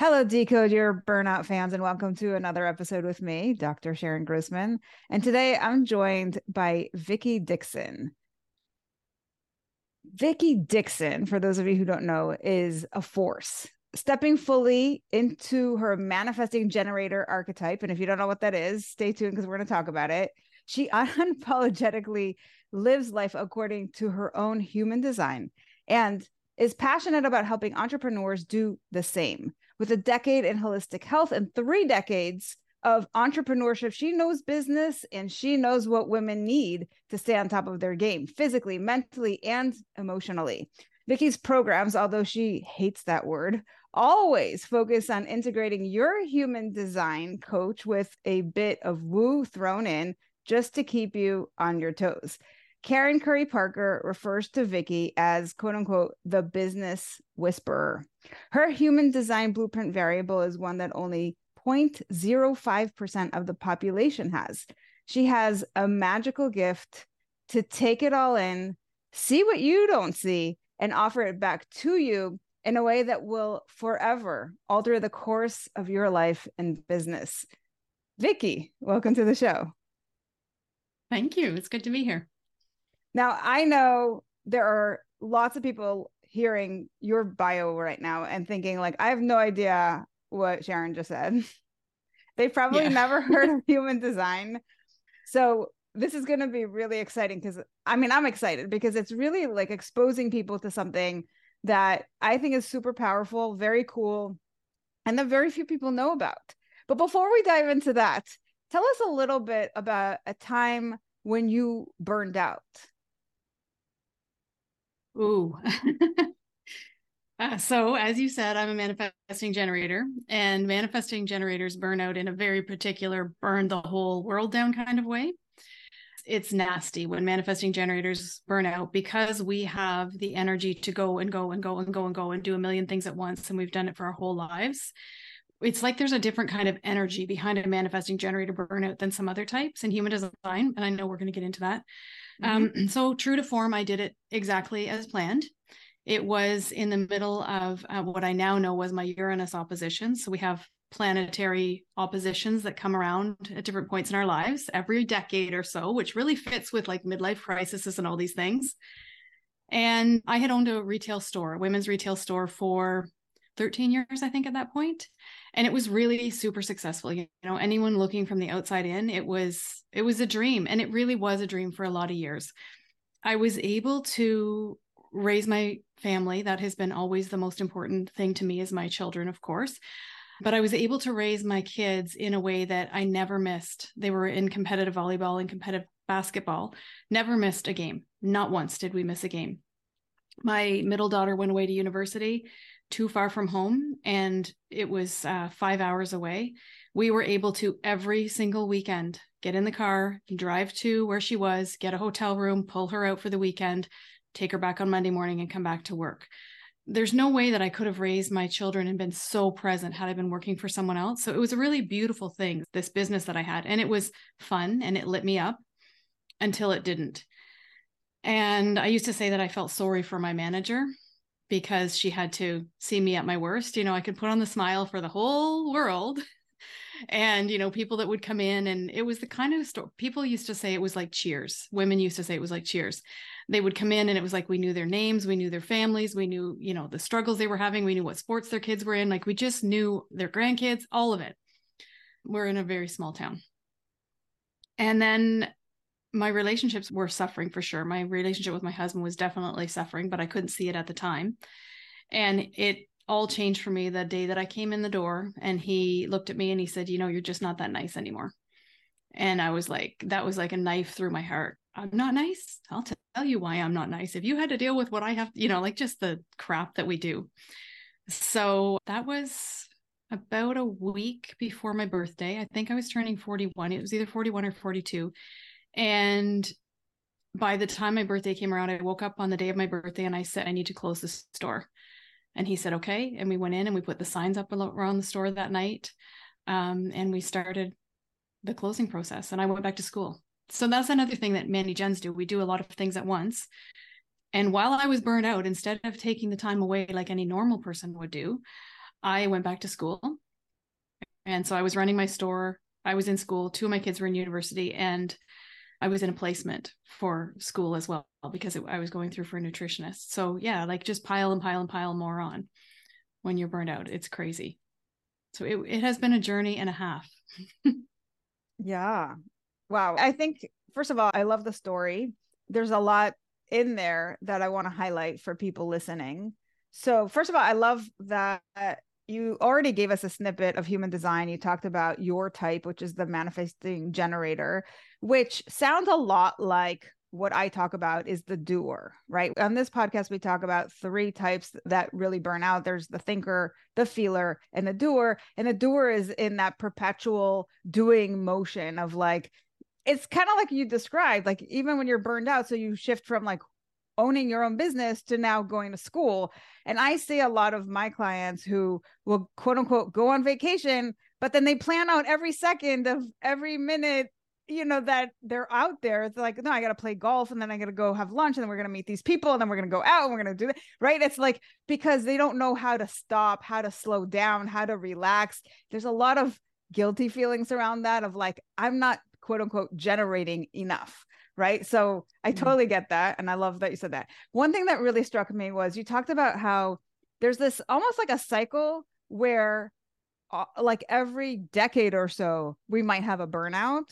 Hello, Decode Your Burnout fans, and welcome to another episode with me, Dr. Sharon Grossman. And today I'm joined by Vickie Dickson. Vickie Dickson, for those of you who don't know, is a force. Stepping fully into her manifesting generator archetype. And if you don't know what that is, stay tuned because we're going to talk about it. She unapologetically lives life according to her own human design and is passionate about helping entrepreneurs do the same with a decade in holistic health and three decades of entrepreneurship. She knows business and she knows what women need to stay on top of their game physically, mentally, and emotionally. Vickie's programs, although she hates that word, always focus on integrating your human design coach with a bit of woo thrown in just to keep you on your toes. Karen Curry Parker refers to Vickie as quote unquote the business whisperer. Her human design blueprint variable is one that only 0.05% of the population has. She has a magical gift to take it all in, see what you don't see, and offer it back to you in a way that will forever alter the course of your life and business. Vickie, welcome to the show. Thank you. It's good to be here. Now, I know there are lots of people hearing your bio right now and thinking, like, I have no idea what Sharon just said. they probably yeah. never heard of human design. So, this is going to be really exciting because I mean, I'm excited because it's really like exposing people to something that I think is super powerful, very cool, and that very few people know about. But before we dive into that, tell us a little bit about a time when you burned out. Ooh. uh, so, as you said, I'm a manifesting generator, and manifesting generators burn out in a very particular burn the whole world down kind of way. It's nasty when manifesting generators burn out because we have the energy to go and go and go and go and go and do a million things at once. And we've done it for our whole lives. It's like there's a different kind of energy behind a manifesting generator burnout than some other types in human design. And I know we're going to get into that. Mm-hmm. Um, so true to form, I did it exactly as planned. It was in the middle of uh, what I now know was my Uranus opposition. So we have planetary oppositions that come around at different points in our lives every decade or so, which really fits with like midlife crises and all these things. And I had owned a retail store, a women's retail store for 13 years, I think, at that point and it was really super successful you know anyone looking from the outside in it was it was a dream and it really was a dream for a lot of years. I was able to raise my family that has been always the most important thing to me is my children of course but i was able to raise my kids in a way that i never missed. They were in competitive volleyball and competitive basketball. Never missed a game. Not once did we miss a game. My middle daughter went away to university too far from home and it was uh, five hours away, we were able to every single weekend get in the car, drive to where she was, get a hotel room, pull her out for the weekend, take her back on Monday morning, and come back to work. There's no way that I could have raised my children and been so present had I been working for someone else. So it was a really beautiful thing, this business that I had. And it was fun and it lit me up until it didn't. And I used to say that I felt sorry for my manager because she had to see me at my worst. You know, I could put on the smile for the whole world. and you know people that would come in and it was the kind of store people used to say it was like cheers. Women used to say it was like cheers. They would come in and it was like we knew their names we knew their families we knew you know the struggles they were having we knew what sports their kids were in. Like we just knew their grandkids all of it. We're in a very small town. And then my relationships were suffering for sure my relationship with my husband was definitely suffering but i couldn't see it at the time and it all changed for me the day that I came in the door and he looked at me and he said, You know, you're just not that nice anymore. And I was like, That was like a knife through my heart. I'm not nice. I'll tell you why I'm not nice. If you had to deal with what I have, you know, like just the crap that we do. So that was about a week before my birthday. I think I was turning 41. It was either 41 or 42. And by the time my birthday came around, I woke up on the day of my birthday and I said, I need to close the store. And he said, okay. And we went in and we put the signs up around the store that night. Um, and we started the closing process. And I went back to school. So that's another thing that many gens do. We do a lot of things at once. And while I was burned out, instead of taking the time away like any normal person would do, I went back to school. And so I was running my store. I was in school. Two of my kids were in university. And I was in a placement for school as well because it, I was going through for a nutritionist. So yeah, like just pile and pile and pile more on when you're burned out. It's crazy. So it, it has been a journey and a half. yeah. Wow. I think, first of all, I love the story. There's a lot in there that I want to highlight for people listening. So, first of all, I love that you already gave us a snippet of human design. You talked about your type, which is the manifesting generator, which sounds a lot like what I talk about is the doer, right? On this podcast, we talk about three types that really burn out. There's the thinker, the feeler, and the doer. And the doer is in that perpetual doing motion of like, it's kind of like you described, like even when you're burned out, so you shift from like owning your own business to now going to school. And I see a lot of my clients who will quote unquote go on vacation, but then they plan out every second of every minute you know that they're out there. It's like no i gotta play golf and then i gotta go have lunch and then we're gonna meet these people and then we're gonna go out and we're gonna do that right? It's like because they don't know how to stop how to slow down how to relax. There's a lot of guilty feelings around that of like i'm not quote unquote generating enough right? So i mm-hmm. totally get that and i love that you said that. One thing that really struck me was you talked about how there's this almost like a cycle where uh, like every decade or so we might have a burnout.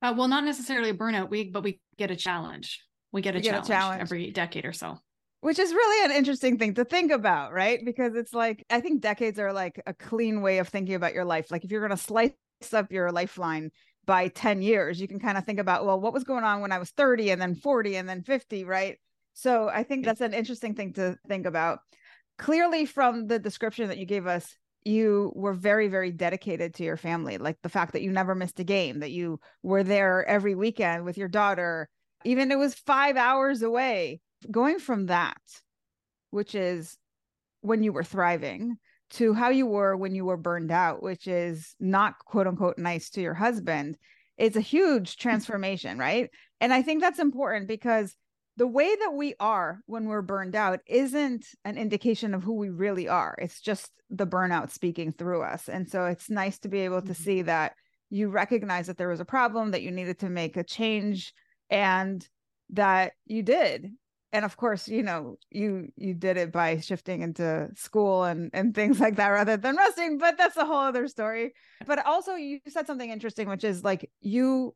Uh, well not necessarily a burnout week, but we get a challenge. We get a, we challenge, get a challenge every decade or so. Which is really an interesting thing to think about right? Because it's like i think decades are like a clean way of thinking about your life. Like if you're going to slice up your lifeline by 10 years you can kind of think about well what was going on when i was 30 and then 40 and then 50 right? So i think that's an interesting thing to think about. Clearly from the description that you gave us you were very very dedicated to your family like the fact that you never missed a game that you were there every weekend with your daughter even it was 5 hours away. Going from that which is when you were thriving to how you were when you were burned out, which is not quote unquote nice to your husband, it's a huge transformation, right? And I think that's important because the way that we are when we're burned out isn't an indication of who we really are. It's just the burnout speaking through us. And so it's nice to be able to mm-hmm. see that you recognize that there was a problem, that you needed to make a change, and that you did and of course you know you you did it by shifting into school and and things like that rather than resting but that's a whole other story. But also you said something interesting which is like you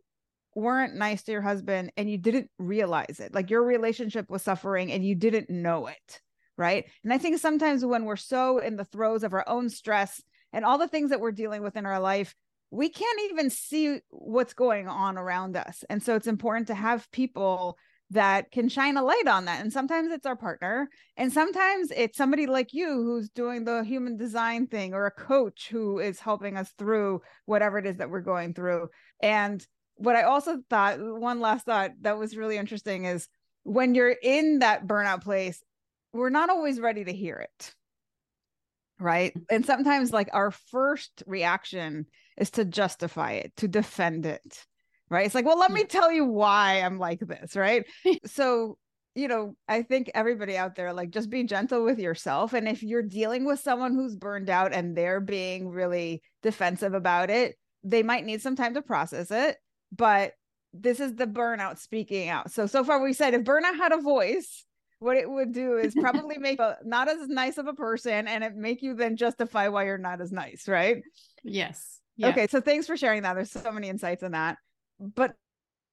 weren't nice to your husband and you didn't realize it. Like your relationship was suffering and you didn't know it right? And i think sometimes when we're so in the throes of our own stress and all the things that we're dealing with in our life we can't even see what's going on around us. And so it's important to have people that can shine a light on that. And sometimes it's our partner, and sometimes it's somebody like you who's doing the human design thing, or a coach who is helping us through whatever it is that we're going through. And what I also thought, one last thought that was really interesting is when you're in that burnout place, we're not always ready to hear it. Right. And sometimes, like, our first reaction is to justify it, to defend it right? It's like, well, let me tell you why I'm like this, right? so you know, I think everybody out there, like, just be gentle with yourself. And if you're dealing with someone who's burned out and they're being really defensive about it, they might need some time to process it. But this is the burnout speaking out. So, so far we said if burnout had a voice, what it would do is probably make a, not as nice of a person and it make you then justify why you're not as nice, right? Yes. Yeah. Okay. So thanks for sharing that. There's so many insights in that. But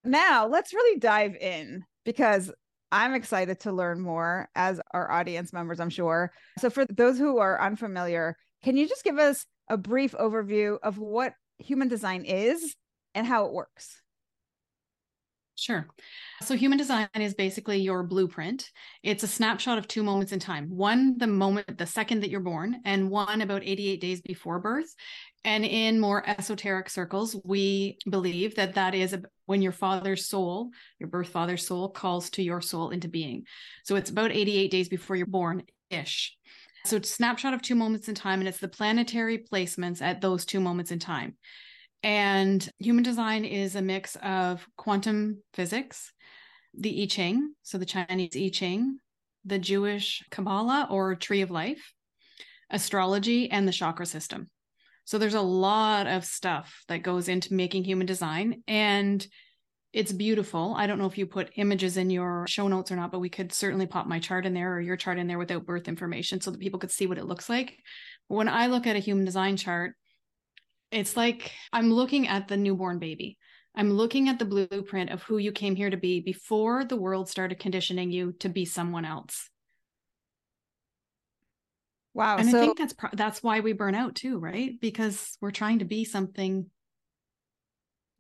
now let's really dive in because I'm excited to learn more as our audience members, I'm sure. So, for those who are unfamiliar, can you just give us a brief overview of what human design is and how it works? Sure. So, human design is basically your blueprint. It's a snapshot of two moments in time one, the moment, the second that you're born, and one about 88 days before birth. And in more esoteric circles, we believe that that is a, when your father's soul, your birth father's soul, calls to your soul into being. So it's about 88 days before you're born ish. So it's snapshot of two moments in time, and it's the planetary placements at those two moments in time. And human design is a mix of quantum physics, the I Ching, so the Chinese I Ching, the Jewish Kabbalah or Tree of Life, astrology, and the chakra system. So there's a lot of stuff that goes into making human design and it's beautiful. I don't know if you put images in your show notes or not, but we could certainly pop my chart in there or your chart in there without birth information so that people could see what it looks like. When I look at a human design chart, it's like I'm looking at the newborn baby. I'm looking at the blueprint of who you came here to be before the world started conditioning you to be someone else. Wow. And so, I think that's that's why we burn out too, right? Because we're trying to be something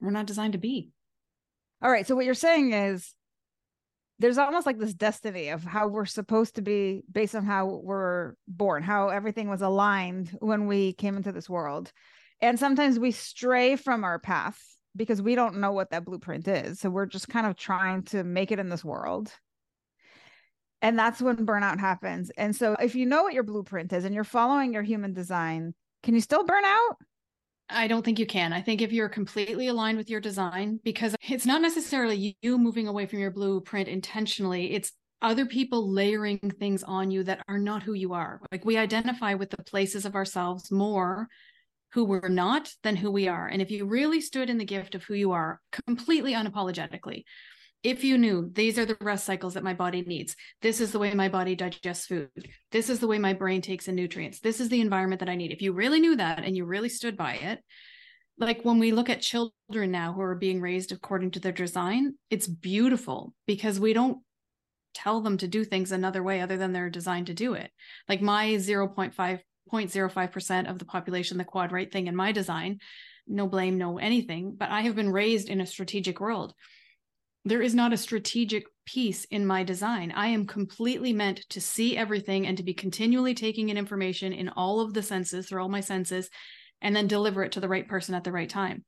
we're not designed to be. All right. So what you're saying is there's almost like this destiny of how we're supposed to be based on how we're born, how everything was aligned when we came into this world. And sometimes we stray from our path because we don't know what that blueprint is. So we're just kind of trying to make it in this world. And that's when burnout happens. And so if you know what your blueprint is and you're following your human design, can you still burn out? I don't think you can. I think if you're completely aligned with your design, because it's not necessarily you moving away from your blueprint intentionally, it's other people layering things on you that are not who you are. Like we identify with the places of ourselves more who we're not than who we are. And if you really stood in the gift of who you are completely unapologetically, if you knew these are the rest cycles that my body needs, this is the way my body digests food, this is the way my brain takes in nutrients, this is the environment that I need. If you really knew that and you really stood by it, like when we look at children now who are being raised according to their design, it's beautiful because we don't tell them to do things another way other than they're designed to do it. Like my 0.5 0.05% of the population, the quad right thing in my design, no blame, no anything, but I have been raised in a strategic world. There is not a strategic piece in my design. I am completely meant to see everything and to be continually taking in information in all of the senses, through all my senses, and then deliver it to the right person at the right time.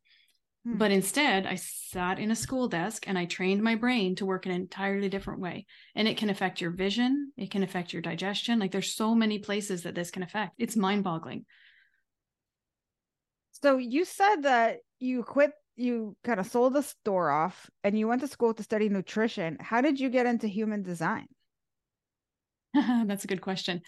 Hmm. But instead, I sat in a school desk and I trained my brain to work in an entirely different way. And it can affect your vision, it can affect your digestion. Like there's so many places that this can affect. It's mind boggling. So you said that you quit, you kind of sold the store off and you went to school to study nutrition. How did you get into human design? That's a good question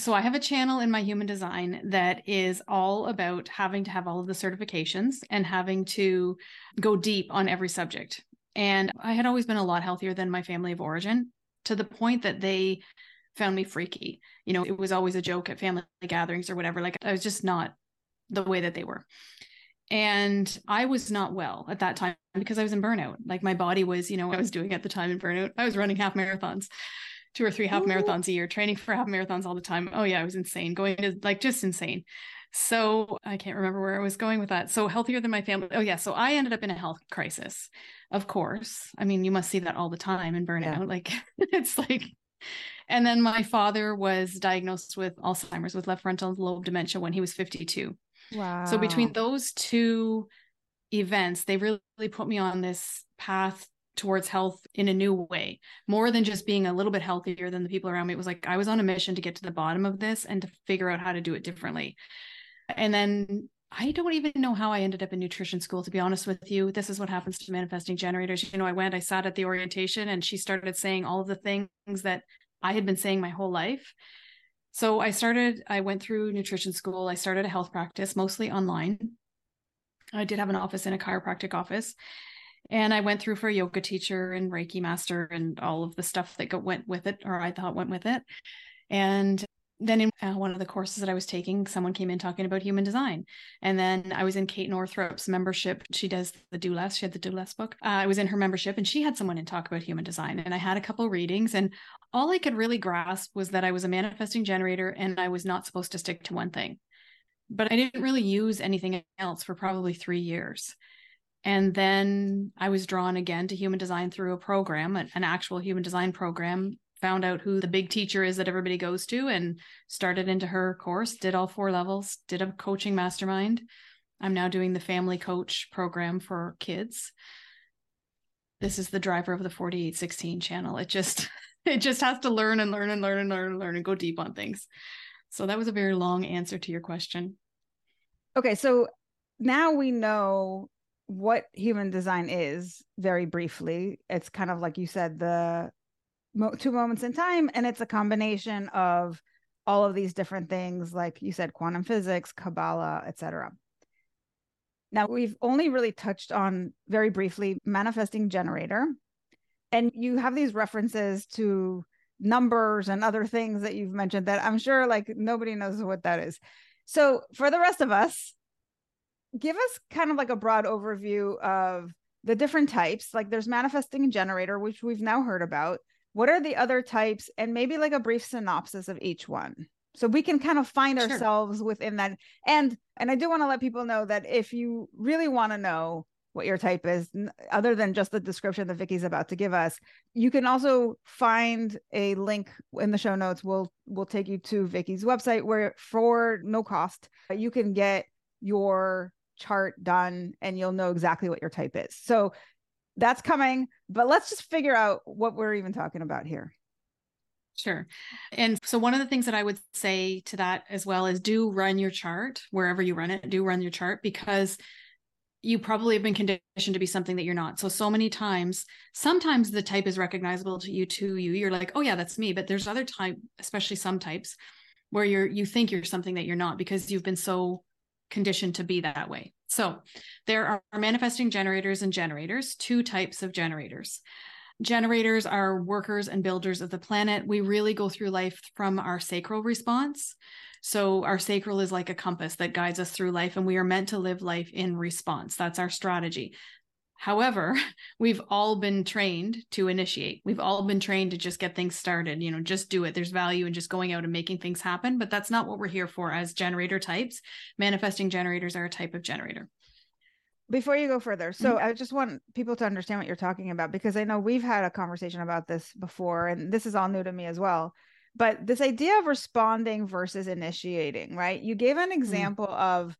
so I have a channel in my human design that is all about having to have all of the certifications and having to go deep on every subject. And I had always been a lot healthier than my family of origin to the point that they found me freaky. You know, it was always a joke at family gatherings or whatever. Like I was just not the way that they were. And I was not well at that time because I was in burnout. Like my body was, you know, I was doing at the time in burnout. I was running half marathons two or three half marathons a year, training for half marathons all the time. Oh yeah, I was insane, going to like just insane. So I can't remember where I was going with that. So healthier than my family. Oh yeah, so I ended up in a health crisis. Of course. I mean, you must see that all the time in burnout. Yeah. Like it's like and then my father was diagnosed with Alzheimer's with left frontal lobe dementia when he was 52. Wow. So between those two events, they really put me on this path towards health in a new way more than just being a little bit healthier than the people around me it was like i was on a mission to get to the bottom of this and to figure out how to do it differently and then I don't even know how I ended up in nutrition school, to be honest with you. This is what happens to manifesting generators. You know, I went, I sat at the orientation, and she started saying all of the things that I had been saying my whole life. So I started, I went through nutrition school. I started a health practice, mostly online. I did have an office in a chiropractic office. And I went through for a yoga teacher and Reiki master and all of the stuff that went with it, or I thought went with it. And then in uh, one of the courses that I was taking, someone came in talking about human design. And then I was in Kate Northrup's membership. She does the Do Less. She had the Do Less book. Uh, I was in her membership and she had someone in talk about human design. And I had a couple readings. And all I could really grasp was that I was a manifesting generator and I was not supposed to stick to one thing. But I didn't really use anything else for probably three years. And then I was drawn again to human design through a program, an, an actual human design program found out who the big teacher is that everybody goes to and started into her course, did all four levels, did a coaching mastermind. I'm now doing the family coach program for kids. This is the driver of the 4816 channel. It just it just has to learn and learn and learn and learn and learn and go deep on things. So that was a very long answer to your question. Okay, so now we know what human design is very briefly. It's kind of like you said the mo- two moments in time and it's a combination of all of these different things like you said quantum physics kabbalah etc now we've only really touched on very briefly manifesting generator. And you have these references to numbers and other things that you've mentioned that i'm sure like nobody knows what that is. So for the rest of us give us kind of like a broad overview of the different types. Like there's manifesting generator which we've now heard about what are the other types? And maybe like a brief synopsis of each one. So we can kind of find sure. ourselves within that. And and i do want to let people know that if you really want to know what your type is other than just the description that vickie's about to give us you can also find a link in the show notes. We'll we'll take you to vickie's website where for no cost you can get your chart done and you'll know exactly what your type is. So that's coming. But let's just figure out what we're even talking about here. Sure. And so one of the things that I would say to that as well is do run your chart wherever you run it, do run your chart because you probably have been conditioned to be something that you're not. So so many times, sometimes the type is recognizable to you to you. You're like, "Oh yeah, that's me." But there's other type, especially some types where you're you think you're something that you're not because you've been so conditioned to be that way. So there are manifesting generators and generators, two types of generators. Generators are workers and builders of the planet. We really go through life from our sacral response. So our sacral is like a compass that guides us through life, and we are meant to live life in response. That's our strategy. However, we've all been trained to initiate. We've all been trained to just get things started, you know, just do it. There's value in just going out and making things happen, but that's not what we're here for as generator types. Manifesting generators are a type of generator. Before you go further, so mm-hmm. I just want people to understand what you're talking about because I know we've had a conversation about this before, and this is all new to me as well. But this idea of responding versus initiating, right? You gave an mm. example mm-hmm. of,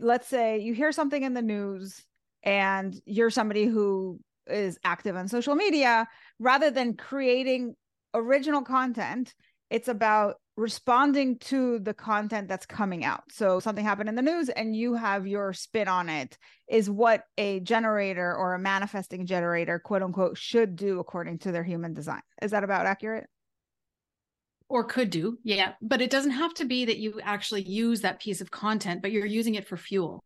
let's say you hear something in the news and you're somebody who is active on social media rather than creating original content it's about responding to the content that's coming out. So something happened in the news and you have your spin on it is what a generator or a manifesting generator quote unquote should do according to their human design. Is that about accurate? Or could do yeah. But it doesn't have to be that you actually use that piece of content but you're using it for fuel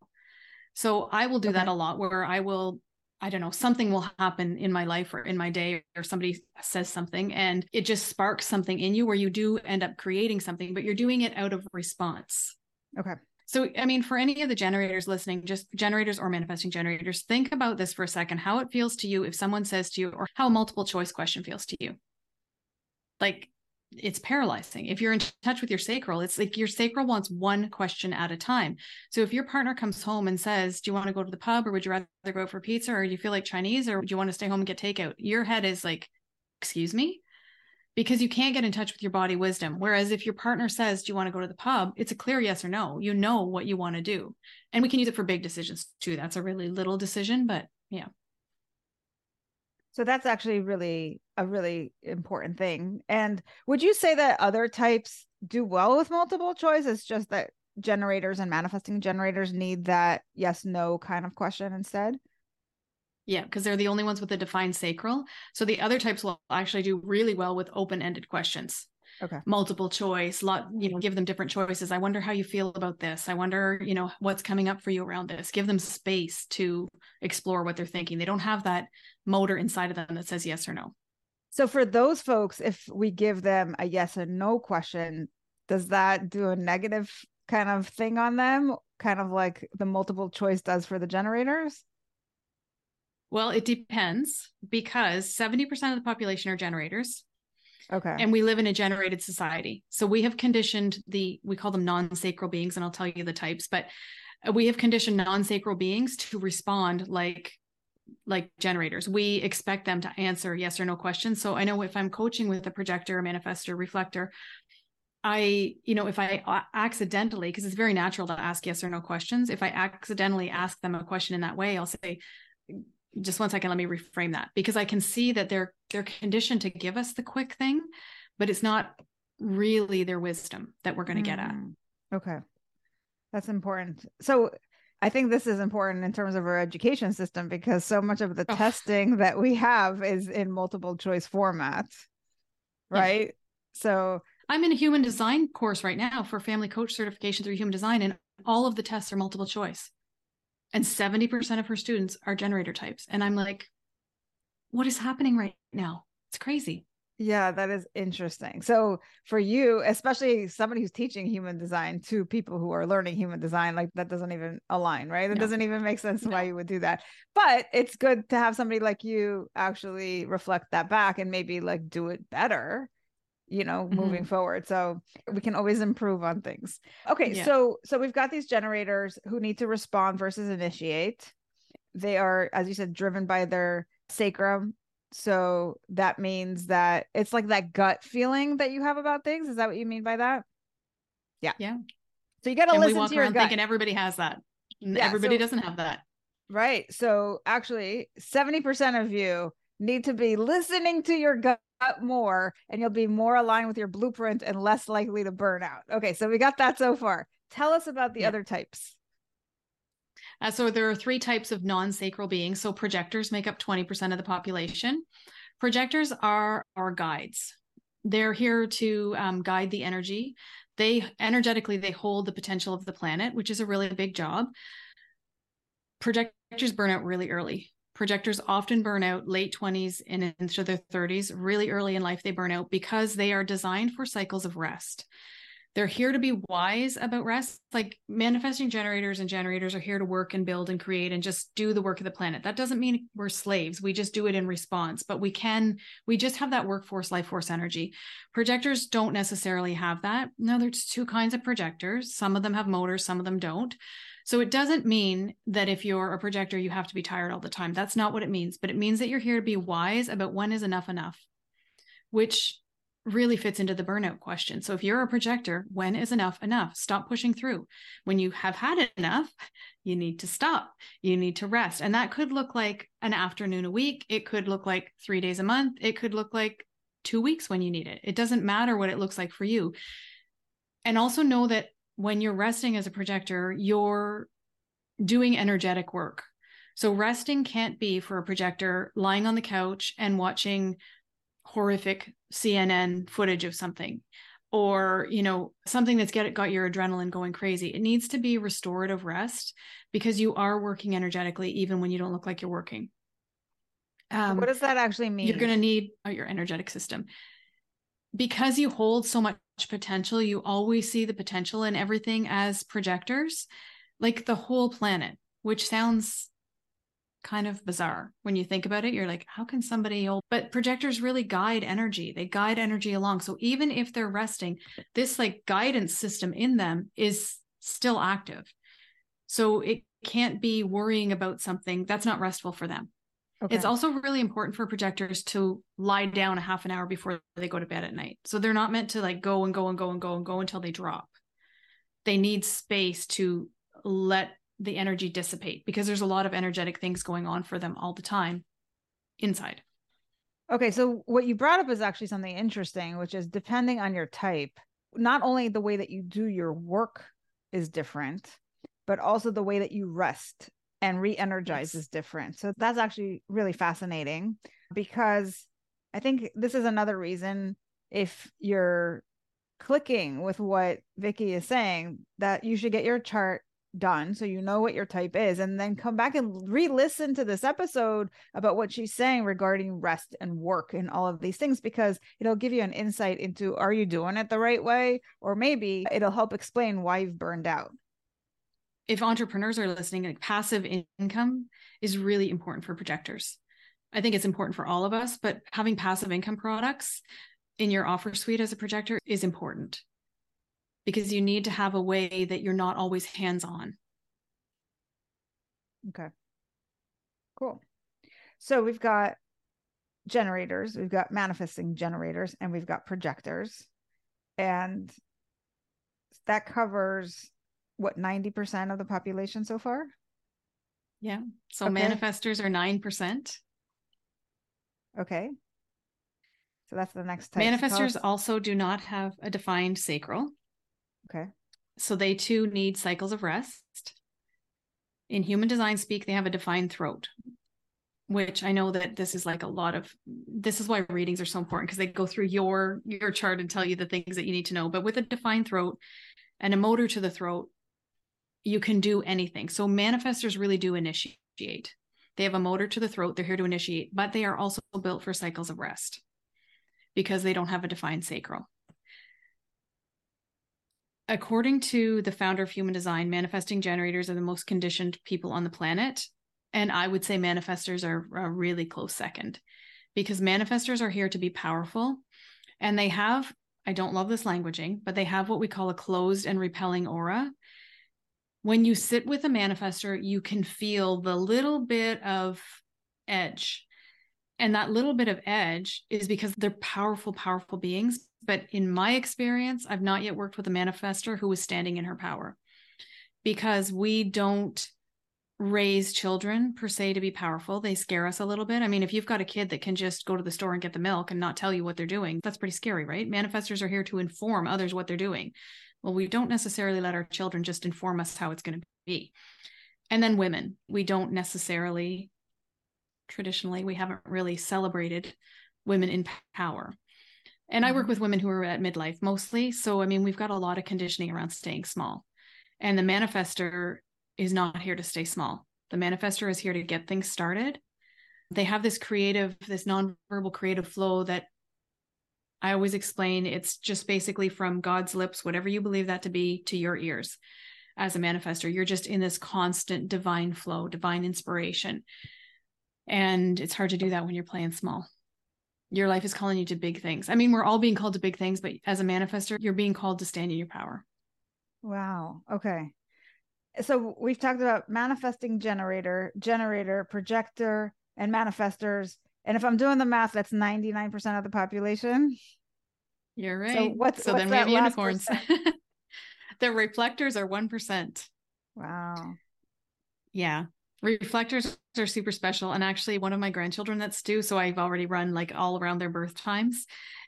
so I will do okay. that a lot where I will I don't know, something will happen in my life or in my day, or somebody says something and it just sparks something in you where you do end up creating something, but you're doing it out of response. Okay. So, I mean, for any of the generators listening, just generators or manifesting generators, think about this for a second how it feels to you if someone says to you, or how a multiple choice question feels to you. Like, it's paralyzing. If you're in touch with your sacral, it's like your sacral wants one question at a time. So if your partner comes home and says, Do you want to go to the pub or would you rather go for pizza or do you feel like Chinese or do you want to stay home and get takeout? Your head is like, Excuse me? Because you can't get in touch with your body wisdom. Whereas if your partner says, Do you want to go to the pub? It's a clear yes or no. You know what you want to do. And we can use it for big decisions too. That's a really little decision, but yeah. So that's actually really a really important thing. And would you say that other types do well with multiple choice? It's just that generators and manifesting generators need that yes no kind of question instead? Yeah, because they're the only ones with a defined sacral. So the other types will actually do really well with open-ended questions. Okay. Multiple choice, lot, you know, give them different choices. I wonder how you feel about this. I wonder, you know, what's coming up for you around this. Give them space to explore what they're thinking. They don't have that motor inside of them that says yes or no. So for those folks, if we give them a yes and no question, does that do a negative kind of thing on them? Kind of like the multiple choice does for the generators? Well, it depends because 70% of the population are generators. Okay. And we live in a generated society. So we have conditioned the, we call them non sacral beings, and I'll tell you the types, but we have conditioned non sacral beings to respond like like generators. We expect them to answer yes or no questions. So i know if i'm coaching with a projector manifestor reflector i you know if i accidentally because it's very natural to ask yes or no questions if i accidentally ask them a question in that way i'll say just one second let me reframe that. Because i can see that they're they're conditioned to give us the quick thing but it's not really their wisdom that we're going to mm. get at. Mm, okay. That's important. So i think this is important in terms of our education system because so much of the oh. testing that we have is in multiple choice format right? Yeah. so i'm in a human design course right now for family coach certification through human design and all of the tests are multiple choice. And 70% of her students are generator types. And i'm like what is happening right now? It's crazy yeah that is interesting so for you especially somebody who's teaching human design to people who are learning human design like that doesn't even align right it no. doesn't even make sense no. why you would do that but it's good to have somebody like you actually reflect that back and maybe like do it better you know mm-hmm. moving forward so we can always improve on things okay yeah. so so we've got these generators who need to respond versus initiate they are as you said driven by their sacrum so that means that it's like that gut feeling that you have about things is that what you mean by that yeah yeah so you got to listen to your gut thinking everybody has that yeah, everybody so, doesn't have that right so actually 70% of you need to be listening to your gut more and you'll be more aligned with your blueprint and less likely to burn out. Okay, so we got that so far. Tell us about the yeah. other types. Uh, so there are three types of non-sacral beings. So projectors make up 20% of the population. Projectors are our guides. They're here to um, guide the energy. They energetically they hold the potential of the planet, which is a really big job. Projectors burn out really early projectors often burn out late 20s and into their 30s really early in life they burn out because they are designed for cycles of rest they're here to be wise about rest. Like manifesting generators and generators are here to work and build and create and just do the work of the planet. That doesn't mean we're slaves. We just do it in response but we can we just have that workforce life force energy. Projectors don't necessarily have that. No there's two kinds of projectors. Some of them have motors some of them don't. So it doesn't mean that if you're a projector, you have to be tired all the time. That's not what it means, but it means that you're here to be wise about when is enough enough, which really fits into the burnout question. So if you're a projector, when is enough enough? Stop pushing through. When you have had enough, you need to stop. You need to rest. And that could look like an afternoon a week. It could look like three days a month. It could look like two weeks when you need it. It doesn't matter what it looks like for you. And also know that when you're resting as a projector, you're doing energetic work. So resting can't be for a projector lying on the couch and watching horrific CNN footage of something or you know something that's get got your adrenaline going crazy. It needs to be restorative rest because you are working energetically even when you don't look like you're working. Um, what does that actually mean you're going to need oh, your energetic system. Because you hold so much potential, you always see the potential in everything as projectors, like the whole planet, which sounds kind of bizarre when you think about it. You're like, how can somebody old But projectors really guide energy, they guide energy along. So even if they're resting, this like guidance system in them is still active. So it can't be worrying about something that's not restful for them. Okay. It's also really important for projectors to lie down a half an hour before they go to bed at night. So they're not meant to like go and go and go and go and go until they drop. They need space to let the energy dissipate because there's a lot of energetic things going on for them all the time inside. Okay, so what you brought up is actually something interesting, which is depending on your type, not only the way that you do your work is different, but also the way that you rest and re-energize yes. is different. So that's actually really fascinating because I think this is another reason if you're clicking with what Vickie is saying that you should get your chart done so you know what your type is and then come back and re-listen to this episode about what she's saying regarding rest and work and all of these things because it'll give you an insight into are you doing it the right way? Or maybe it'll help explain why you've burned out. If entrepreneurs are listening like passive income is really important for projectors. I think it's important for all of us but having passive income products in your offer suite as a projector is important because you need to have a way that you're not always hands on. Okay. Cool. So we've got generators, we've got manifesting generators, and we've got projectors. And that covers what 90% of the population so far? Yeah. So okay. manifestors are 9%. Okay. So that's the next type. Manifestors also do not have a defined sacral. Okay. So they too need cycles of rest. In human design speak, they have a defined throat, which I know that this is like a lot of this is why readings are so important because they go through your your chart and tell you the things that you need to know. But with a defined throat and a motor to the throat, you can do anything. So manifestors really do initiate. They have a motor to the throat, they're here to initiate, but they are also built for cycles of rest because they don't have a defined sacral according to the founder of human design, manifesting generators are the most conditioned people on the planet. And I would say manifestors are a really close second because manifestors are here to be powerful. And they have, I don't love this languaging, but they have what we call a closed and repelling aura. When you sit with a manifestor, you can feel the little bit of edge. And that little bit of edge is because they're powerful, powerful beings, but in my experience, I've not yet worked with a manifestor who was standing in her power because we don't raise children per se to be powerful. They scare us a little bit. I mean, if you've got a kid that can just go to the store and get the milk and not tell you what they're doing, that's pretty scary, right? Manifestors are here to inform others what they're doing. Well, we don't necessarily let our children just inform us how it's going to be. And then women, we don't necessarily, traditionally, we haven't really celebrated women in power. And I work mm-hmm. with women who are at midlife mostly. So, I mean, we've got a lot of conditioning around staying small. And the manifestor is not here to stay small. The manifestor is here to get things started. They have this creative, this nonverbal creative flow that I always explain it's just basically from God's lips, whatever you believe that to be, to your ears as a manifestor. You're just in this constant divine flow, divine inspiration. And it's hard to do that when you're playing small your life is calling you to big things. I mean, we're all being called to big things, but as a manifestor, you're being called to stand in your power. Wow. Okay. So we've talked about manifesting generator, generator, projector, and manifestors. And if I'm doing the math, that's 99% of the population. You're right. So what's so what's then we have unicorns. the reflectors are 1%. Wow. Yeah. Reflectors are super special. And actually, one of my grandchildren that's due. So I've already run like all around their birth times.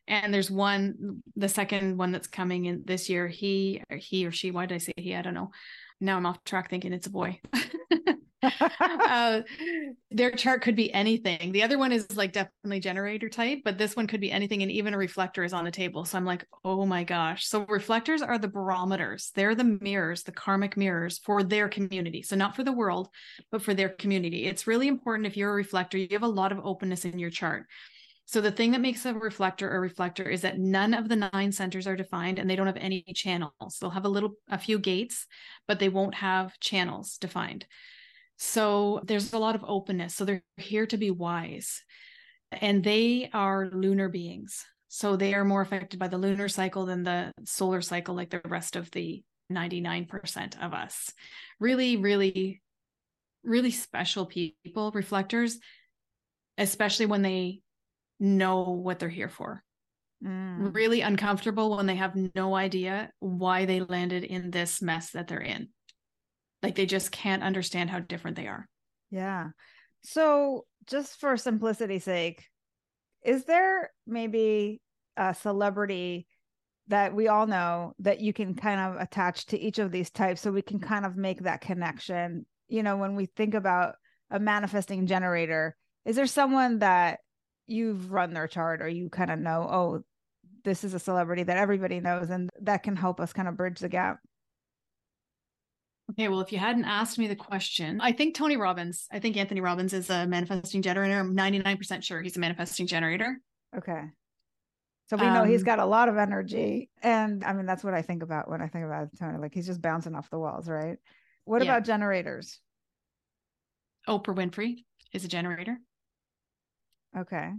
And there's one, the second one that's coming in this year. He, he or she, why did I say he? I don't know. Now I'm off track thinking it's a boy. uh, their chart could be anything. The other one is like definitely generator type, but this one could be anything. And even a reflector is on the table. So I'm like, oh my gosh. So reflectors are the barometers. They're the mirrors, the karmic mirrors for their community. So not for the world, but for their community. It's really important if you're a reflector, you have a lot of openness in your chart. So the thing that makes a reflector a reflector is that none of the nine centers are defined and they don't have any channels. They'll have a little a few gates, but they won't have channels defined. So there's a lot of openness. So they're here to be wise. And they are lunar beings. So they are more affected by the lunar cycle than the solar cycle, like the rest of the 99% of us. Really, really, really special people, reflectors, especially when they know what they're here for. Mm. Really uncomfortable when they have no idea why they landed in this mess that they're in. Like they just can't understand how different they are. Yeah. So, just for simplicity's sake, is there maybe a celebrity that we all know that you can kind of attach to each of these types so we can kind of make that connection you know when we think about a manifesting generator is there someone that you've run their chart or you kind of know oh this is a celebrity that everybody knows and that can help us kind of bridge the gap Okay, well, if you hadn't asked me the question, I think Tony Robbins, I think Anthony Robbins is a manifesting generator. I'm 99% sure he's a manifesting generator. Okay. So we know um, he's got a lot of energy. And I mean, that's what I think about when I think about Tony. Like he's just bouncing off the walls, right? What yeah. about generators? Oprah Winfrey is a generator. Okay.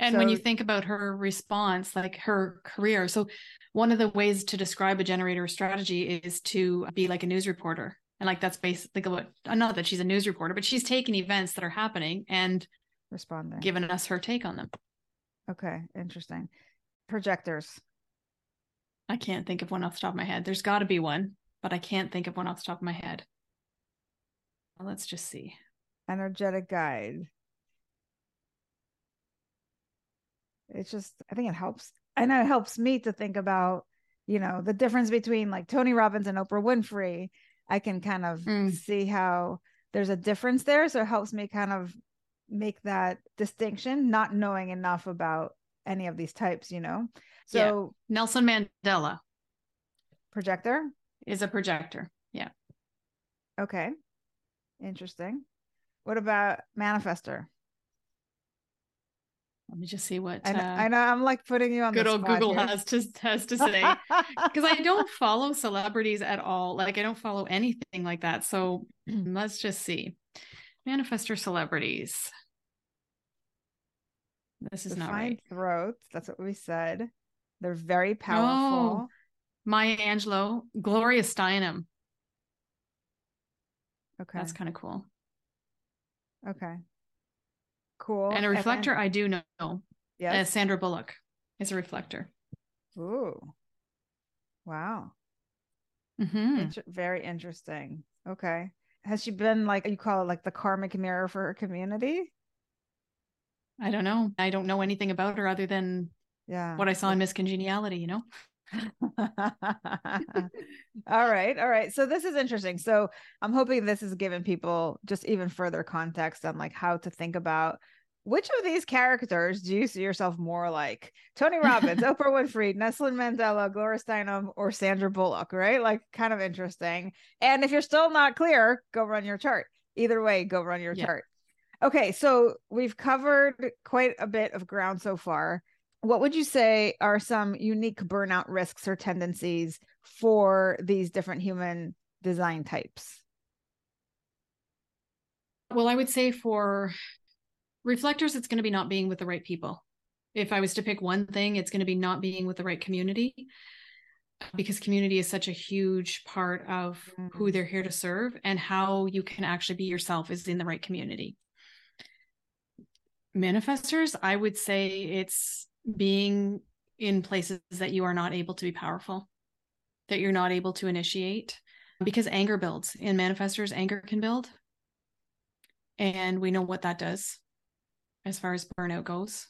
And so, when you think about her response, like her career, so one of the ways to describe a generator strategy is to be like a news reporter. And like that's basically what not that she's a news reporter, but she's taking events that are happening and responding, giving us her take on them. Okay, interesting. Projectors. I can't think of one off the top of my head. There's got to be one, but I can't think of one off the top of my head. Let's just see. Energetic guide. It's just i think it helps i know it helps me to think about you know the difference between like tony robbins and oprah winfrey. I can kind of mm. see how there's a difference there so it helps me kind of make that distinction not knowing enough about any of these types you know? So yeah. nelson mandela. Projector? Is a projector yeah. Okay. Interesting. What about manifestor let me just see what I know, uh, I know I'm like putting you on good old Google here. has to has to say because I don't follow celebrities at all. Like I don't follow anything like that. So let's just see. Manifestor celebrities. This is not right. Throats. That's what we said. They're very powerful. Oh, Maya Angelou, Gloria Steinem. Okay. That's kind of cool. Okay. Cool. And a reflector, I do know. Yeah. Uh, Sandra Bullock is a reflector. Ooh. Wow. Mm-hmm. Inter- very interesting. Okay. Has she been like you call it like the karmic mirror for her community? I don't know. I don't know anything about her other than yeah what I saw in Miss Congeniality, you know? all right all right. So this is interesting. So i'm hoping this is giving people just even further context on like how to think about which of these characters do you see yourself more like? Tony robbins oprah winfrey nelson mandela gloria steinem or sandra bullock right? Like kind of interesting. And if you're still not clear go run your chart. Either way go run your yeah. chart. Okay so we've covered quite a bit of ground so far what would you say are some unique burnout risks or tendencies for these different human design types? Well, I would say for reflectors, it's going to be not being with the right people. If I was to pick one thing, it's going to be not being with the right community because community is such a huge part of who mm-hmm. they're here to serve and how you can actually be yourself is in the right community. Manifestors, I would say it's being in places that you are not able to be powerful, that you're not able to initiate, because anger builds. In manifestors, anger can build. And we know what that does as far as burnout goes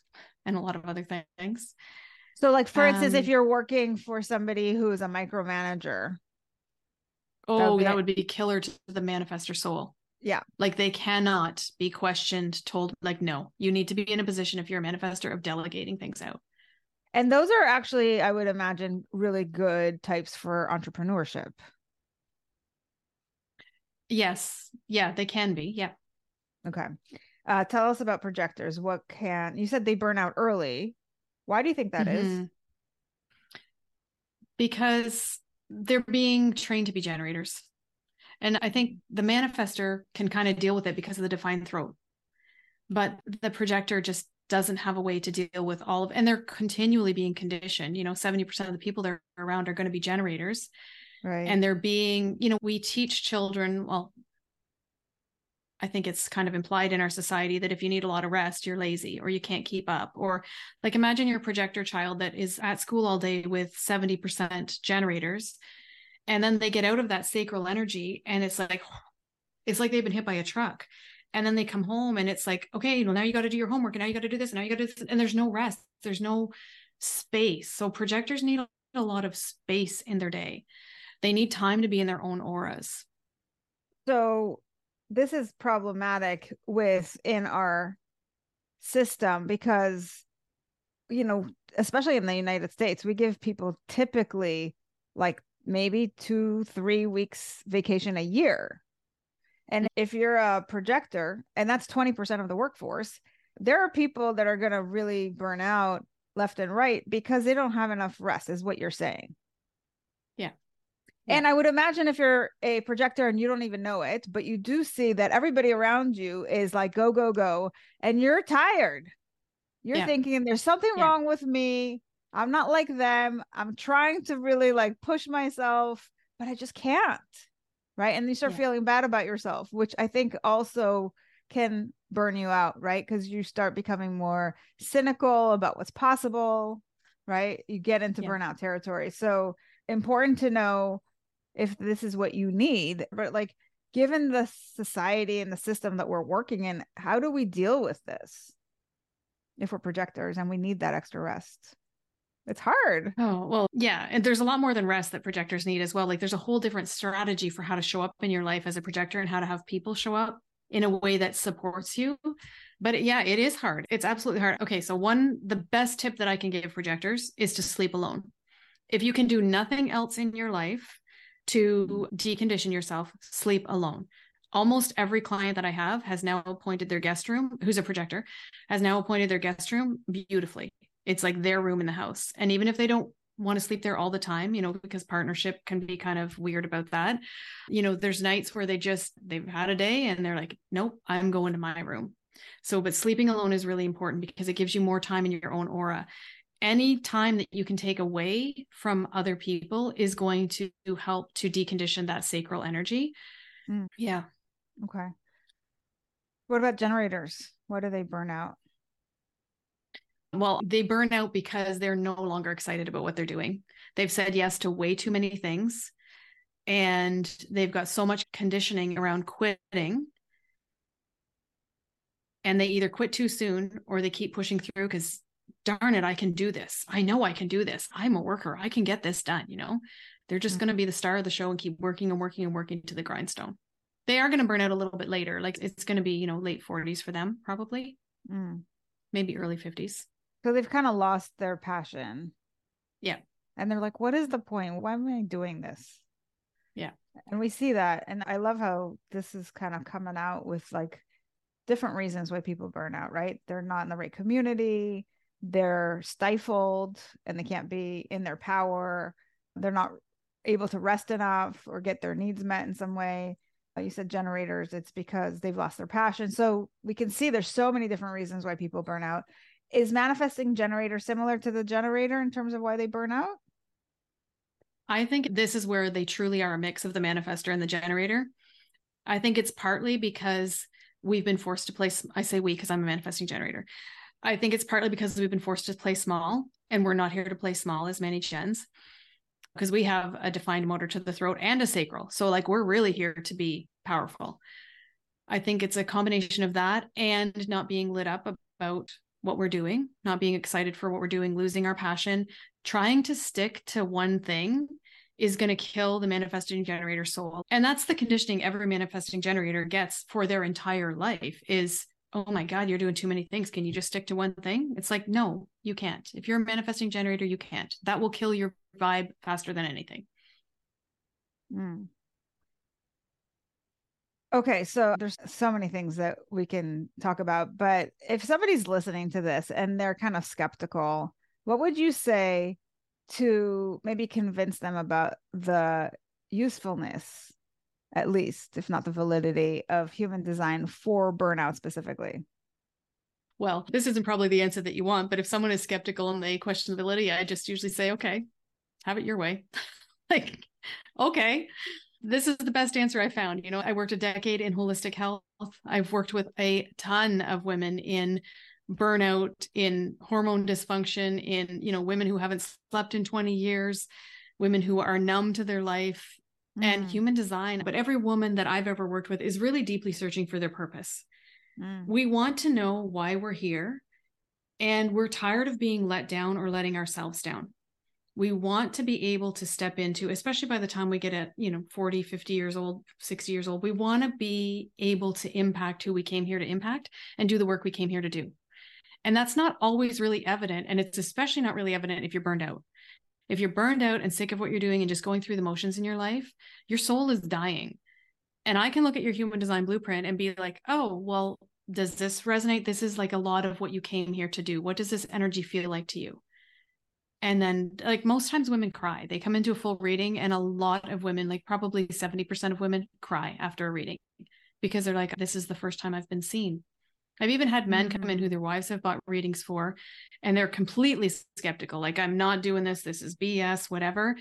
and a lot of other things. So, like, for um, instance, if um, you're working for somebody who is a micromanager. Oh, that would be, that would be killer to the manifestor soul. Yeah. Like they cannot be questioned, told, like, no, you need to be in a position if you're a manifestor of delegating things out. And those are actually, I would imagine, really good types for entrepreneurship. Yes. Yeah, they can be. Yeah. Okay. Uh, tell us about projectors. What can you said they burn out early? Why do you think that mm-hmm. is? Because they're being trained to be generators. And I think the manifestor can kind of deal with it because of the defined throat. But the projector just doesn't have a way to deal with all of and they're continually being conditioned. You know, 70% of the people that are around are going to be generators. Right. And they're being, you know, we teach children, well, I think it's kind of implied in our society that if you need a lot of rest, you're lazy or you can't keep up. Or like imagine your projector child that is at school all day with 70% generators and then they get out of that sacral energy and it's like it's like they've been hit by a truck and then they come home and it's like okay well now you got to do your homework and now you got to do this and now you got to do this and there's no rest there's no space so projectors need a lot of space in their day. They need time to be in their own auras. So this is problematic within our system because you know, especially in the United States, we give people typically like maybe 2 3 weeks vacation a year. And mm-hmm. if you're a projector and that's 20% of the workforce, there are people that are going to really burn out left and right because they don't have enough rest is what you're saying. Yeah. And I would imagine if you're a projector and you don't even know it, but you do see that everybody around you is like, go, go, go, and you're tired. You're yeah. thinking there's something yeah. wrong with me. I'm not like them. I'm trying to really like push myself, but I just can't. Right. And you start yeah. feeling bad about yourself, which I think also can burn you out, right? Because you start becoming more cynical about what's possible, right? You get into burnout territory. So important to know if this is what you need but like given the society and the system that we're working in how do we deal with this if we're projectors and we need that extra rest it's hard oh well yeah and there's a lot more than rest that projectors need as well like there's a whole different strategy for how to show up in your life as a projector and how to have people show up in a way that supports you but yeah it is hard it's absolutely hard okay so one the best tip that i can give projectors is to sleep alone if you can do nothing else in your life to decondition yourself, sleep alone. Almost every client that I have has now appointed their guest room, who's a projector, has now appointed their guest room beautifully. It's like their room in the house. And even if they don't want to sleep there all the time, you know, because partnership can be kind of weird about that. You know, there's nights where they just, they've had a day and they're like, nope, I'm going to my room. So, but sleeping alone is really important because it gives you more time in your own aura any time that you can take away from other people is going to help to decondition that sacral energy. Mm. Yeah. Okay. What about generators? Why do they burn out? Well, they burn out because they're no longer excited about what they're doing. They've said yes to way too many things and they've got so much conditioning around quitting and they either quit too soon or they keep pushing through because darn it, I can do this. I know I can do this. I'm a worker. I can get this done. You know, they're just mm-hmm. going to be the star of the show and keep working and working and working to the grindstone. They are going to burn out a little bit later. Like it's going to be, you know, late 40s for them, probably, mm. maybe early 50s. So they've kind of lost their passion. Yeah. And they're like, what is the point? Why am I doing this? Yeah. And we see that. And I love how this is kind of coming out with like different reasons why people burn out, right? They're not in the right community they're stifled and they can't be in their power. They're not able to rest enough or get their needs met in some way. You said generators, it's because they've lost their passion. So we can see there's so many different reasons why people burn out. Is manifesting generator similar to the generator in terms of why they burn out? I think this is where they truly are a mix of the manifestor and the generator. I think it's partly because we've been forced to place, I say we because I'm a manifesting generator. I think it's partly because we've been forced to play small and we're not here to play small as many gens because we have a defined motor to the throat and a sacral. So like we're really here to be powerful. I think it's a combination of that and not being lit up about what we're doing, not being excited for what we're doing, losing our passion, trying to stick to one thing is going to kill the manifesting generator soul. And that's the conditioning every manifesting generator gets for their entire life is oh my god you're doing too many things. Can you just stick to one thing? It's like no you can't. If you're a manifesting generator you can't. That will kill your vibe faster than anything. Mm. Okay so there's so many things that we can talk about but if somebody's listening to this and they're kind of skeptical what would you say to maybe convince them about the usefulness at least, if not the validity of human design for burnout specifically? Well, this isn't probably the answer that you want, but if someone is skeptical and they question the validity, I just usually say, okay, have it your way. like, okay, this is the best answer I found. You know, I worked a decade in holistic health. I've worked with a ton of women in burnout, in hormone dysfunction, in, you know, women who haven't slept in 20 years, women who are numb to their life, mm. and human design. But every woman that I've ever worked with is really deeply searching for their purpose. Mm. We want to know why we're here, and we're tired of being let down or letting ourselves down. We want to be able to step into especially by the time we get at you know 40 50 years old 60 years old we want to be able to impact who we came here to impact and do the work we came here to do. And that's not always really evident and it's especially not really evident if you're burned out. If you're burned out and sick of what you're doing and just going through the motions in your life your soul is dying. And i can look at your human design blueprint and be like oh well does this resonate? This is like a lot of what you came here to do. What does this energy feel like to you and then like most times women cry. They come into a full reading and a lot of women like probably 70% of women cry after a reading because they're like this is the first time i've been seen. I've even had men come in who mm-hmm. their wives have bought readings for and they're completely skeptical like i'm not doing this. This is bs whatever.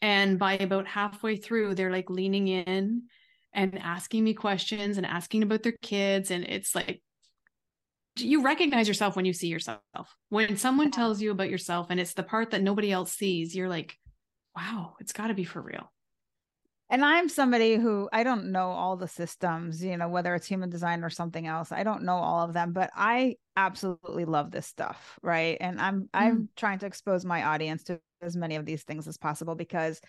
And by about halfway through they're like leaning in and asking me questions and asking about their kids. And it's like you recognize yourself when you see yourself. When someone tells you about yourself and it's the part that nobody else sees, you're like, wow, it's got to be for real. And I'm somebody who I don't know all the systems, you know, whether it's human design or something else. I don't know all of them, but I absolutely love this stuff, right? And I'm mm. I'm trying to expose my audience to as many of these things as possible because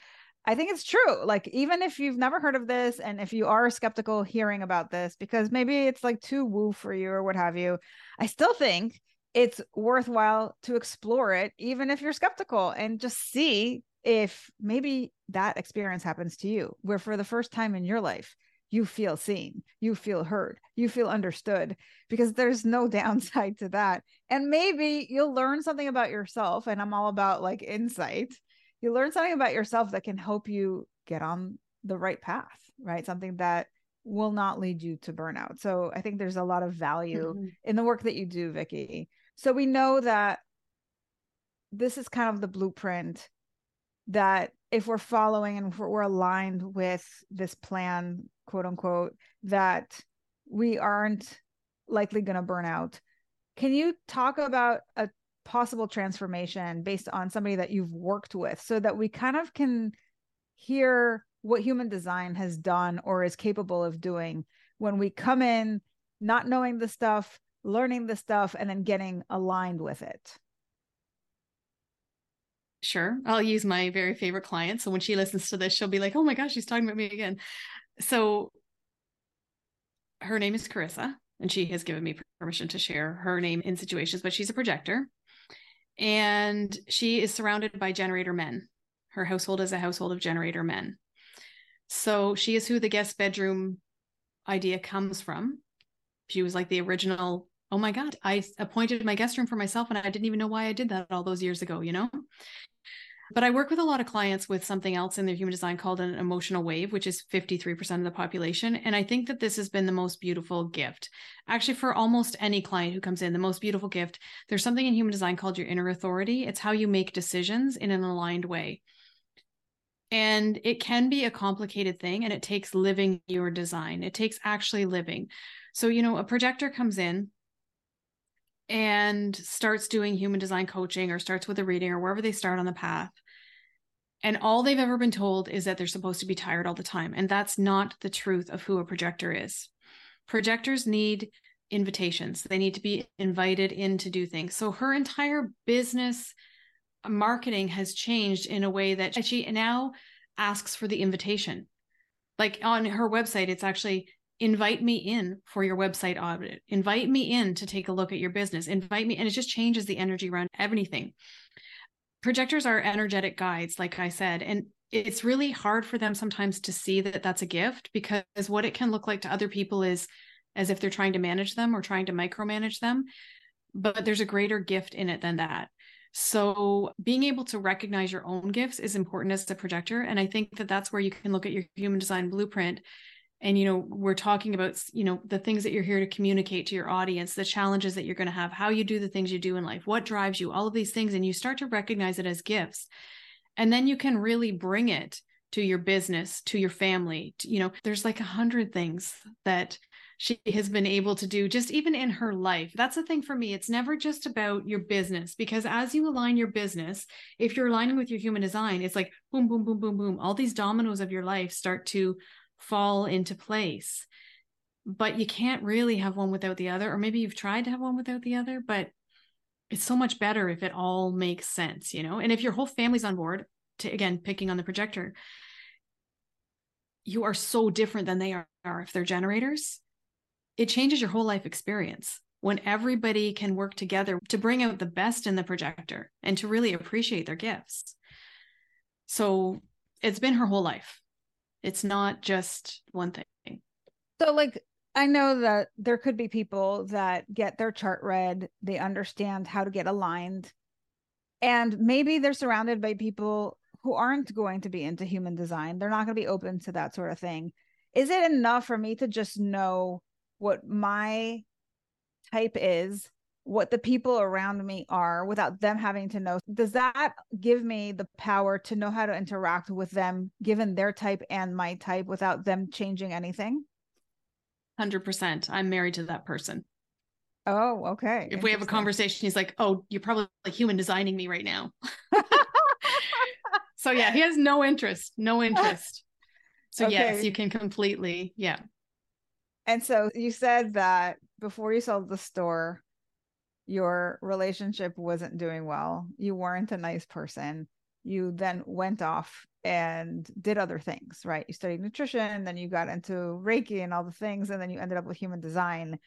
I think it's true. Like, even if you've never heard of this, and if you are skeptical hearing about this, because maybe it's like too woo for you or what have you, I still think it's worthwhile to explore it, even if you're skeptical, and just see if maybe that experience happens to you, where for the first time in your life, you feel seen, you feel heard, you feel understood, because there's no downside to that. And maybe you'll learn something about yourself. And I'm all about like insight you learn something about yourself that can help you get on the right path, right? Something that will not lead you to burnout. So I think there's a lot of value mm-hmm. in the work that you do, Vickie. So we know that this is kind of the blueprint that if we're following and we're aligned with this plan, quote unquote, that we aren't likely going to burn out. Can you talk about a possible transformation based on somebody that you've worked with so that we kind of can hear what human design has done or is capable of doing when we come in not knowing the stuff learning the stuff and then getting aligned with it. Sure. I'll use my very favorite client. So when she listens to this she'll be like oh my gosh she's talking about me again. So her name is carissa and she has given me permission to share her name in situations but she's a projector and she is surrounded by generator men. Her household is a household of generator men. So she is who the guest bedroom idea comes from. She was like the original, oh my God, I appointed my guest room for myself and I didn't even know why I did that all those years ago, you know? But I work with a lot of clients with something else in their human design called an emotional wave, which is 53% of the population. And I think that this has been the most beautiful gift. Actually, for almost any client who comes in, the most beautiful gift, there's something in human design called your inner authority. It's how you make decisions in an aligned way. And it can be a complicated thing, and it takes living your design. It takes actually living. So, you know, a projector comes in and starts doing human design coaching or starts with a reading or wherever they start on the path. And all they've ever been told is that they're supposed to be tired all the time. And that's not the truth of who a projector is. Projectors need invitations, they need to be invited in to do things. So her entire business marketing has changed in a way that she now asks for the invitation. Like on her website, it's actually invite me in for your website audit invite me in to take a look at your business invite me and it just changes the energy around everything projectors are energetic guides like i said and it's really hard for them sometimes to see that that's a gift because what it can look like to other people is as if they're trying to manage them or trying to micromanage them but there's a greater gift in it than that. So being able to recognize your own gifts is important as a projector and i think that that's where you can look at your human design blueprint and you know we're talking about you know the things that you're here to communicate to your audience the challenges that you're going to have how you do the things you do in life what drives you all of these things and you start to recognize it as gifts. And then you can really bring it to your business to your family to, you know there's like a hundred things that she has been able to do just even in her life. That's the thing for me it's never just about your business because as you align your business if you're aligning with your human design it's like boom boom boom boom boom all these dominoes of your life start to fall into place but you can't really have one without the other or maybe you've tried to have one without the other but it's so much better if it all makes sense, you know? And if your whole family's on board, to again, picking on the projector, you are so different than they are, are if they're generators. It changes your whole life experience when everybody can work together to bring out the best in the projector and to really appreciate their gifts. So it's been her whole life. It's not just one thing. So, like, I know that there could be people that get their chart read, they understand how to get aligned, and maybe they're surrounded by people who aren't going to be into human design. They're not going to be open to that sort of thing. Is it enough for me to just know what my type is, what the people around me are without them having to know? Does that give me the power to know how to interact with them given their type and my type without them changing anything? 100%. I'm married to that person. Oh, okay. If we have a conversation, he's like, "Oh, you're probably like human designing me right now." so yeah, he has no interest, no interest. So okay. yes, you can completely, yeah. And so you said that before you sold the store, your relationship wasn't doing well. You weren't a nice person. You then went off and did other things, right? You studied nutrition, and then you got into Reiki and all the things, and then you ended up with human design.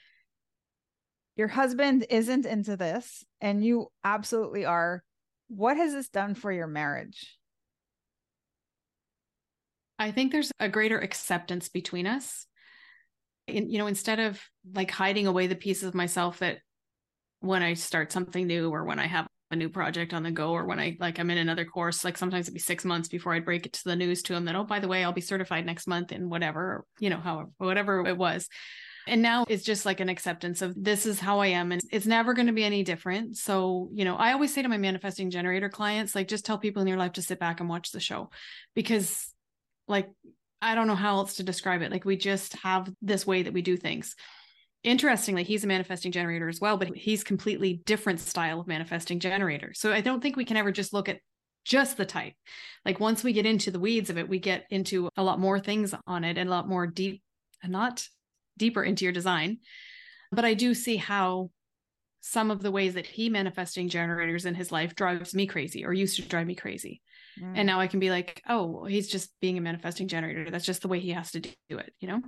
Your husband isn't into this, and you absolutely are. What has this done for your marriage? I think there's a greater acceptance between us. In, you know, instead of like hiding away the pieces of myself that when I start something new or when I have a new project on the go or when I like I'm in another course, like sometimes it'd be six months before I'd break it to the news to them that, oh, by the way, I'll be certified next month in whatever, you know, however, whatever it was. And now it's just like an acceptance of this is how I am and it's never going to be any different. So, you know, I always say to my manifesting generator clients, like just tell people in your life to sit back and watch the show because like I don't know how else to describe it. Like we just have this way that we do things interestingly he's a manifesting generator as well but he's completely different style of manifesting generator. So i don't think we can ever just look at just the type. Like once we get into the weeds of it we get into a lot more things on it and a lot more deep and not deeper into your design. But i do see how some of the ways that he manifesting generators in his life drives me crazy or used to drive me crazy. Mm. and now i can be like oh he's just being a manifesting generator. That's just the way he has to do it you know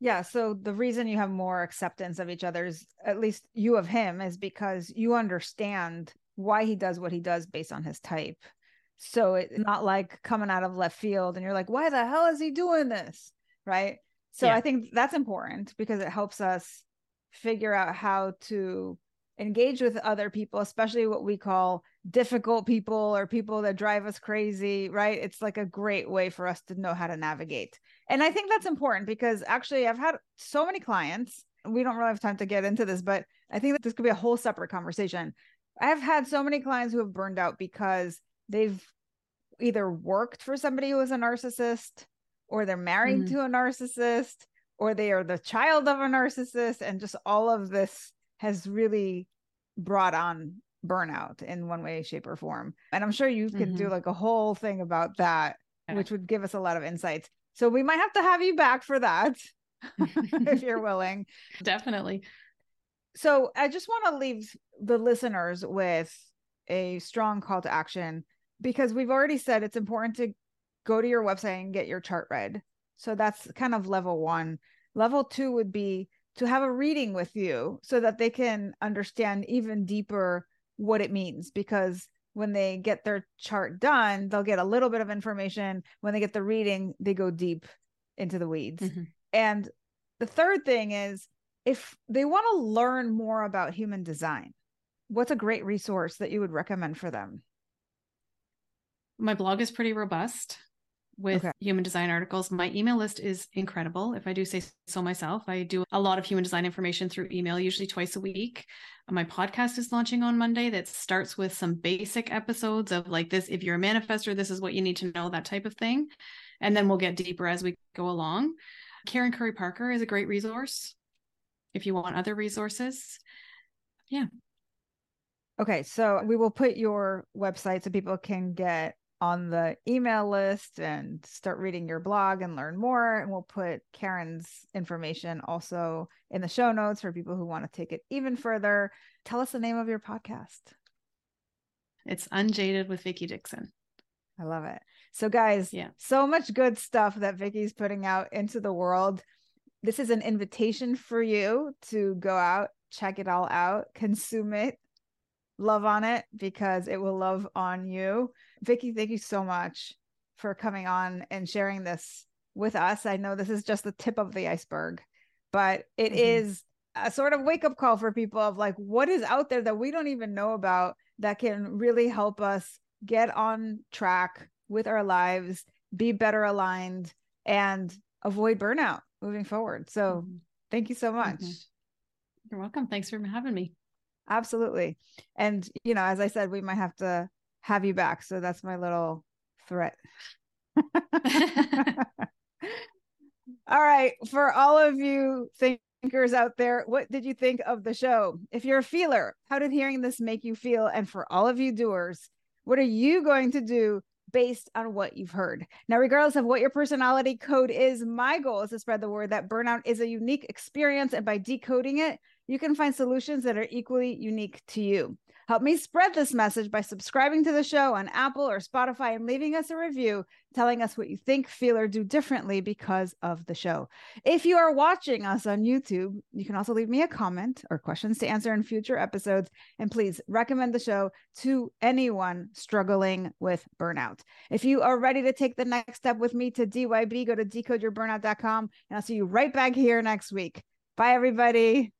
yeah. So the reason you have more acceptance of each other's, at least you of him, is because you understand why he does what he does based on his type. So it's not like coming out of left field and you're like, why the hell is he doing this? Right. So yeah. I think that's important because it helps us figure out how to engage with other people, especially what we call difficult people or people that drive us crazy, right? It's like a great way for us to know how to navigate. And I think that's important because actually, I've had so many clients. We don't really have time to get into this, but I think that this could be a whole separate conversation. I've had so many clients who have burned out because they've either worked for somebody who is a narcissist or they're married mm-hmm. to a narcissist or they are the child of a narcissist and just all of this has really brought on burnout in one way shape or form and i'm sure you could mm-hmm. do like a whole thing about that yeah. which would give us a lot of insights so we might have to have you back for that if you're willing. Definitely. So i just want to leave the listeners with a strong call to action because we've already said it's important to go to your website and get your chart read. So that's kind of level one. Level two would be to have a reading with you so that they can understand even deeper what it means because when they get their chart done they'll get a little bit of information. When they get the reading they go deep into the weeds. Mm-hmm. and the third thing is if they want to learn more about human design what's a great resource that you would recommend for them? My blog is pretty robust with okay. human design articles. My email list is incredible. If I do say so myself, I do a lot of human design information through email, usually twice a week. My podcast is launching on Monday that starts with some basic episodes of like this if you're a manifestor, this is what you need to know, that type of thing. And then we'll get deeper as we go along. Karen Curry Parker is a great resource if you want other resources. Yeah. Okay, so we will put your website so people can get on the email list and start reading your blog and learn more. And we'll put Karen's information also in the show notes for people who want to take it even further. Tell us the name of your podcast. It's Unjaded with Vickie Dickson. I love it. So, guys, yeah, so much good stuff that Vickie's putting out into the world. This is an invitation for you to go out, check it all out, consume it, love on it because it will love on you. Vickie, thank you so much for coming on and sharing this with us. I know this is just the tip of the iceberg, but it mm-hmm. is a sort of wake up call for people of like what is out there that we don't even know about that can really help us get on track with our lives, be better aligned, and avoid burnout moving forward. So, mm-hmm. thank you so much. Mm-hmm. You're welcome. Thanks for having me. Absolutely. And, you know, as I said, we might have to have you back. So, that's my little threat. all right. For all of you thinkers out there, what did you think of the show? If you're a feeler, how did hearing this make you feel? And for all of you doers, what are you going to do based on what you've heard. Now, regardless of what your personality code is, my goal is to spread the word that burnout is a unique experience. And by decoding it, you can find solutions that are equally unique to you. Help me spread this message by subscribing to the show on Apple or Spotify and leaving us a review telling us what you think, feel, or do differently because of the show. If you are watching us on YouTube, you can also leave me a comment or questions to answer in future episodes. And please recommend the show to anyone struggling with burnout. If you are ready to take the next step with me to DYB, go to decodeyourburnout.com and I'll see you right back here next week. Bye, everybody.